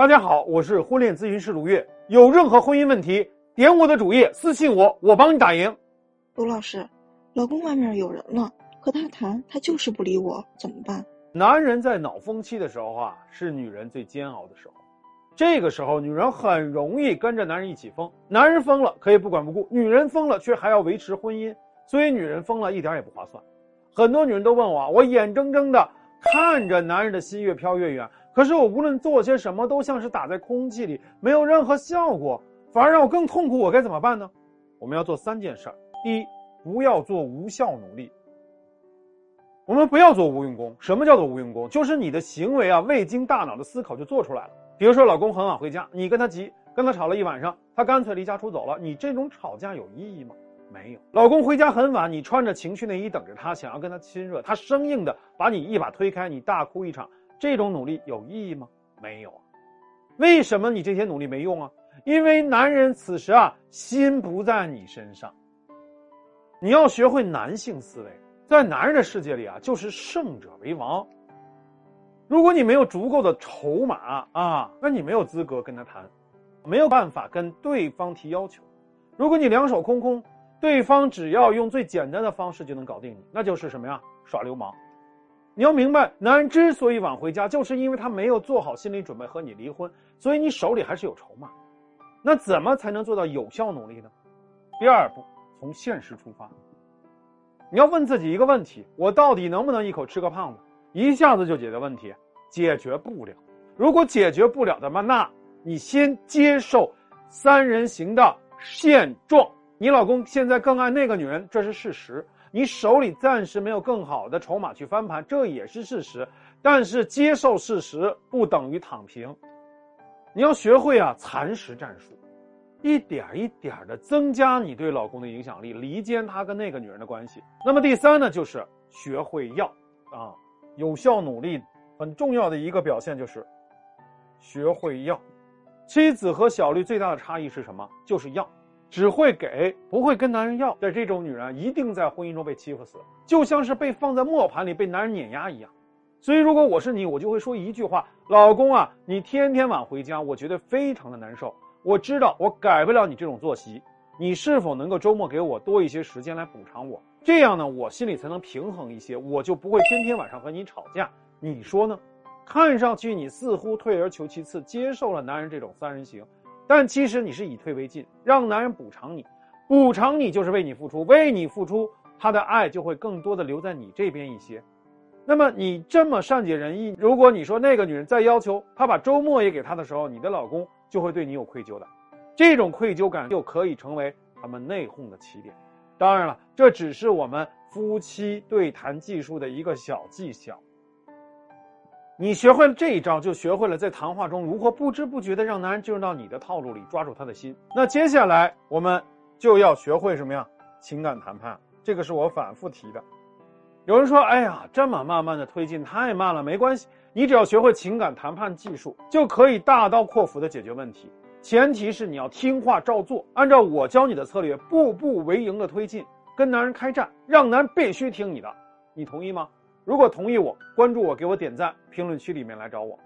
大家好，我是婚恋咨询师卢月。有任何婚姻问题，点我的主页私信我，我帮你打赢。卢老师，老公外面有人了，和他谈，他就是不理我，怎么办？男人在脑风期的时候啊，是女人最煎熬的时候。这个时候，女人很容易跟着男人一起疯。男人疯了可以不管不顾，女人疯了却还要维持婚姻，所以女人疯了一点也不划算。很多女人都问我，我眼睁睁的看着男人的心越飘越远，可是我无论做些什么都像是打在空气里，没有任何效果，反而让我更痛苦。我该怎么办呢？我们要做三件事儿：第一，不要做无效努力。我们不要做无用功。什么叫做无用功？就是你的行为啊，未经大脑的思考就做出来了。比如说，老公很晚回家，你跟他急，跟他吵了一晚上，他干脆离家出走了。你这种吵架有意义吗？没有。老公回家很晚，你穿着情趣内衣等着他，想要跟他亲热，他生硬的把你一把推开，你大哭一场。这种努力有意义吗？没有啊。为什么你这些努力没用啊？因为男人此时啊，心不在你身上。你要学会男性思维。在男人的世界里啊，就是胜者为王。如果你没有足够的筹码啊，那你没有资格跟他谈，没有办法跟对方提要求。如果你两手空空，对方只要用最简单的方式就能搞定你，那就是什么呀？耍流氓。你要明白，男人之所以晚回家，就是因为他没有做好心理准备和你离婚，所以你手里还是有筹码。那怎么才能做到有效努力呢？第二步，从现实出发。你要问自己一个问题：我到底能不能一口吃个胖子？一下子就解决问题？解决不了。如果解决不了的话，那你先接受三人行的现状。你老公现在更爱那个女人，这是事实。你手里暂时没有更好的筹码去翻盘，这也是事实。但是接受事实不等于躺平。你要学会啊，蚕食战术。一点一点的增加你对老公的影响力，离间他跟那个女人的关系。那么第三呢，就是学会要啊，有效努力很重要的一个表现就是学会要。妻子和小绿最大的差异是什么？就是要，只会给，不会跟男人要。的这种女人一定在婚姻中被欺负死，就像是被放在磨盘里被男人碾压一样。所以如果我是你，我就会说一句话：老公啊，你天天晚回家，我觉得非常的难受。我知道我改不了你这种作息，你是否能够周末给我多一些时间来补偿我？这样呢，我心里才能平衡一些，我就不会天天晚上和你吵架。你说呢？看上去你似乎退而求其次，接受了男人这种三人行，但其实你是以退为进，让男人补偿你，补偿你就是为你付出，为你付出，他的爱就会更多的留在你这边一些。那么你这么善解人意，如果你说那个女人再要求他把周末也给他的时候，你的老公。就会对你有愧疚的，这种愧疚感就可以成为他们内讧的起点。当然了，这只是我们夫妻对谈技术的一个小技巧。你学会了这一招，就学会了在谈话中如何不知不觉的让男人进入到你的套路里，抓住他的心。那接下来我们就要学会什么呀？情感谈判，这个是我反复提的。有人说：“哎呀，这么慢慢的推进太慢了。”没关系。你只要学会情感谈判技术，就可以大刀阔斧的解决问题。前提是你要听话照做，按照我教你的策略，步步为营的推进，跟男人开战，让男人必须听你的。你同意吗？如果同意，我关注我，给我点赞，评论区里面来找我。